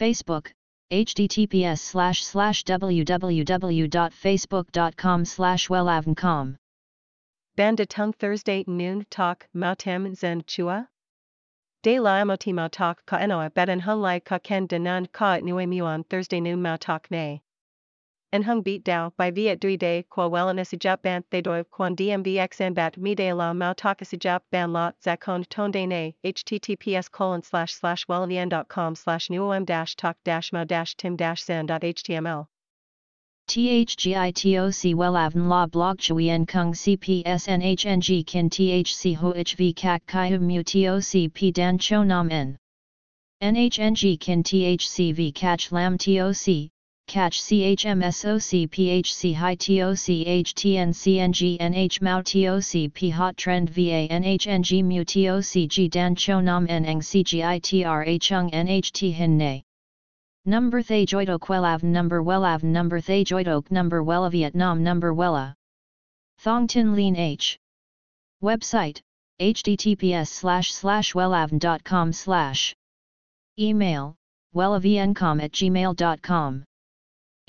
Facebook, https slash slash www.facebook.com slash wellavncom. Tongue Thursday noon talk mautam zen chua? De la amoti mau talk ka enoa bedan hung lai ka ken denan ka at nue muon Thursday noon mau talk ne en hung beat dao by viet dui de qua wellan asijap bant they doi quan dmvx and bat mi de la mau talk asijap ban lot zakon ton de ne https colon slash slash wellavn.com slash newom dash talk dash mau dash tim dash san dot html THGITOC Wellavn La Blog Chuyen Kung CPS NHNG Kin THC HOHV Kak Kai Mu TOC P Dan Cho Nam N. NHNG Kin THCV Catch Lam TOC catch CHMSOC PHC High TOC HTN CNG NH Mao TOC Hot Trend VA NHNG Mu TOC G Dan Cho Nam N Eng CGITRA Chung NHT Hin Ne Number Thay Joidok Wellav Number Wellav Number Thay Joidok Number Wella Vietnam Number Wella Thong Tin Lean H. Website https slash slash wellavn.com slash. Email wellavncom at gmail.com